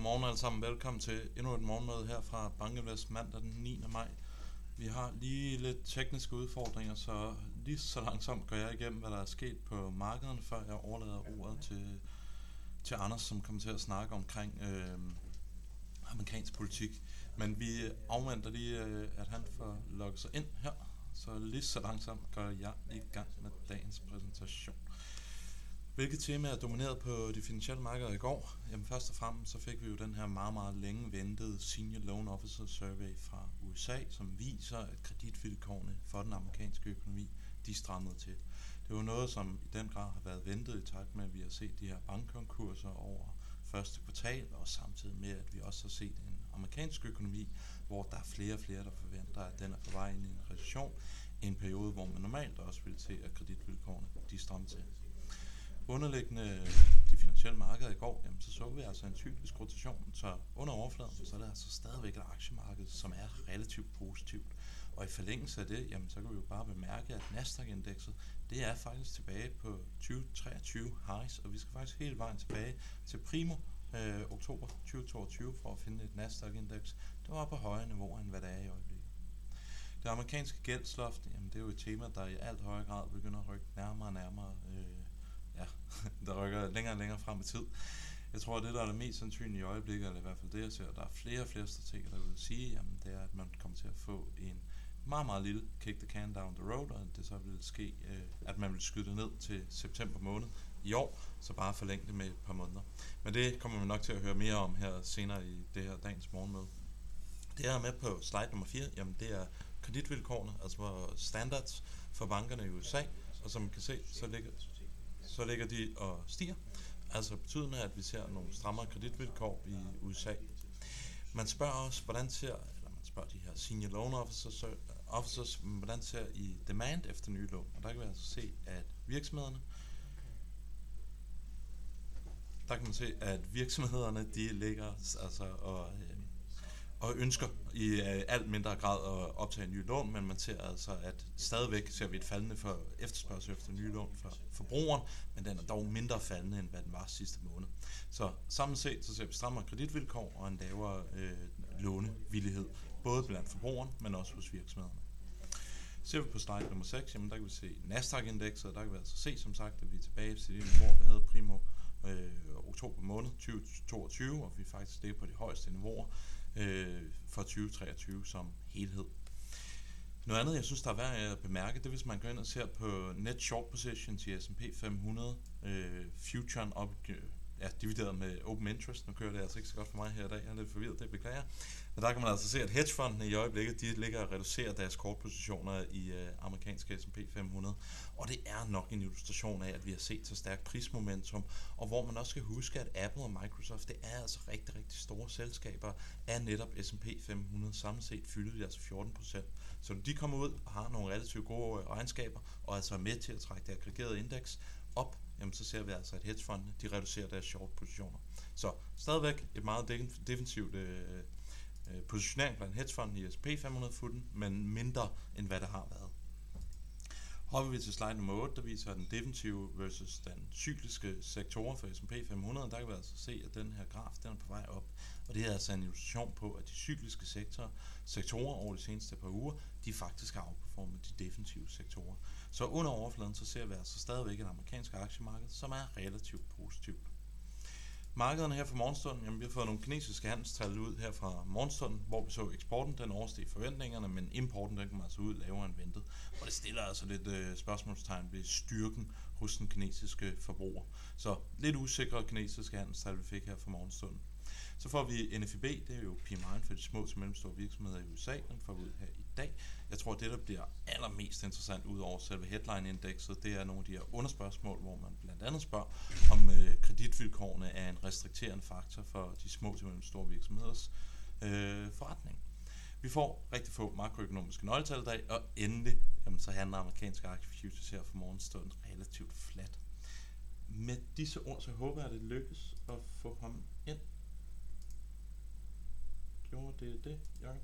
godmorgen alle sammen. Velkommen til endnu et morgenmøde her fra Bankinvest mandag den 9. maj. Vi har lige lidt tekniske udfordringer, så lige så langsomt går jeg igennem, hvad der er sket på markederne, før jeg overlader ordet til, til Anders, som kommer til at snakke omkring øh, amerikansk politik. Men vi afventer lige, øh, at han får logget sig ind her, så lige så langsomt går jeg i gang med dagens præsentation. Hvilke temaer domineret på de finansielle markeder i går? Jamen først og fremmest så fik vi jo den her meget, meget længe ventede Senior Loan Officer Survey fra USA, som viser, at kreditvilkårene for den amerikanske økonomi, de strammede til. Det var noget, som i den grad har været ventet i takt med, at vi har set de her bankkonkurser over første kvartal, og samtidig med, at vi også har set en amerikansk økonomi, hvor der er flere og flere, der forventer, at den er på vej ind i en recession, en periode, hvor man normalt også vil se, at kreditvilkårene de strammer til underliggende de finansielle markeder i går, jamen, så så vi altså en cyklisk rotation. Så under overfladen, så er det altså stadigvæk et aktiemarked, som er relativt positivt. Og i forlængelse af det, jamen, så kan vi jo bare bemærke, at Nasdaq-indekset, det er faktisk tilbage på 2023 highs, og vi skal faktisk hele vejen tilbage til primo øh, oktober 2022 for at finde et Nasdaq-indeks, der var på højere niveauer, end hvad det er i øjeblikket. Det amerikanske gældsloft, jamen, det er jo et tema, der i alt højere grad begynder at rykke nærmere og nærmere øh, ja, der rykker længere og længere frem i tid. Jeg tror, at det, der er det mest sandsynlige i øjeblikket, eller i hvert fald det, jeg ser, der er flere og flere strateger, der vil sige, jamen, det er, at man kommer til at få en meget, meget lille kick the can down the road, og det så vil ske, øh, at man vil skyde det ned til september måned i år, så bare forlænge det med et par måneder. Men det kommer vi nok til at høre mere om her senere i det her dagens morgenmøde. Det her med på slide nummer 4, jamen det er kreditvilkårene, altså standards for bankerne i USA, og som man kan se, så ligger så ligger de og stiger. Altså betydende, at vi ser nogle strammere kreditvilkår i USA. Man spørger også, hvordan ser, eller man spørger de her senior loan officers, øh, officers hvordan ser I demand efter nye lån? Og der kan vi altså se, at virksomhederne, der kan man se, at virksomhederne, de ligger altså og øh, og ønsker i øh, alt mindre grad at optage nye lån, men man ser altså, at stadigvæk ser vi et faldende for efterspørgsel efter nye lån for forbrugeren, men den er dog mindre faldende, end hvad den var sidste måned. Så samlet set så ser vi strammere kreditvilkår og en lavere øh, lånevillighed, både blandt forbrugeren, men også hos virksomhederne. Ser vi på slide nummer 6, jamen der kan vi se Nasdaq-indekset, der kan vi altså se som sagt, at vi er tilbage til det niveau, vi havde primo øh, oktober måned 2022, og vi er faktisk det på de højeste niveauer øh, for 2023 som helhed. Noget andet, jeg synes, der er værd at bemærke, det er, hvis man går ind og ser på net short positions i S&P 500, øh, futuren op, ja, divideret med open interest. Nu kører det altså ikke så godt for mig her i dag, jeg er lidt forvirret, det beklager. Men der kan man altså se, at hedgefondene i øjeblikket, de ligger og reducerer deres kortpositioner i øh, amerikanske S&P 500. Og det er nok en illustration af, at vi har set så stærkt prismomentum, og hvor man også skal huske, at Apple og Microsoft, det er altså rigtig, rigtig store selskaber af netop S&P 500. Samlet set fylder de altså 14 procent. Så når de kommer ud og har nogle relativt gode øh, regnskaber, og altså er med til at trække det aggregerede indeks op, jamen så ser vi altså, at hedgefondene de reducerer deres short positioner. Så stadigvæk et meget defensivt øh, øh, positionering blandt hedgefonden i S&P 500 futten, men mindre end hvad det har været. Hopper vi til slide nummer 8, der viser den defensive versus den cykliske sektorer for S&P 500, der kan vi altså se, at den her graf den er på vej op. Og det er altså en illustration på, at de cykliske sektorer, sektorer over de seneste par uger, de faktisk har outperformet de defensive sektorer. Så under overfladen, så ser vi altså stadigvæk et amerikansk aktiemarked, som er relativt positivt. Markederne her for morgenstunden, jamen vi har fået nogle kinesiske handelstal ud her fra morgenstunden, hvor vi så eksporten, den oversteg forventningerne, men importen, den kom altså ud lavere end ventet. Og det stiller altså lidt øh, spørgsmålstegn ved styrken hos den kinesiske forbruger. Så lidt usikre kinesiske handelstal, vi fik her fra morgenstunden. Så får vi NFIB, det er jo PMI for de små til mellemstore virksomheder i USA, den får vi ud her i dag. Jeg tror, det, der bliver allermest interessant ud over selve headline-indekset, det er nogle af de her underspørgsmål, hvor man blandt andet spørger, om øh, kreditvilkårene er en restrikterende faktor for de små til mellemstore virksomheders øh, forretning. Vi får rigtig få makroøkonomiske nøgletal i dag, og endelig jamen, så handler amerikanske aktiefutures her for morgenstunden relativt flat. Med disse ord, så håber jeg, at det lykkes at få ham ind det er det, Jørgen?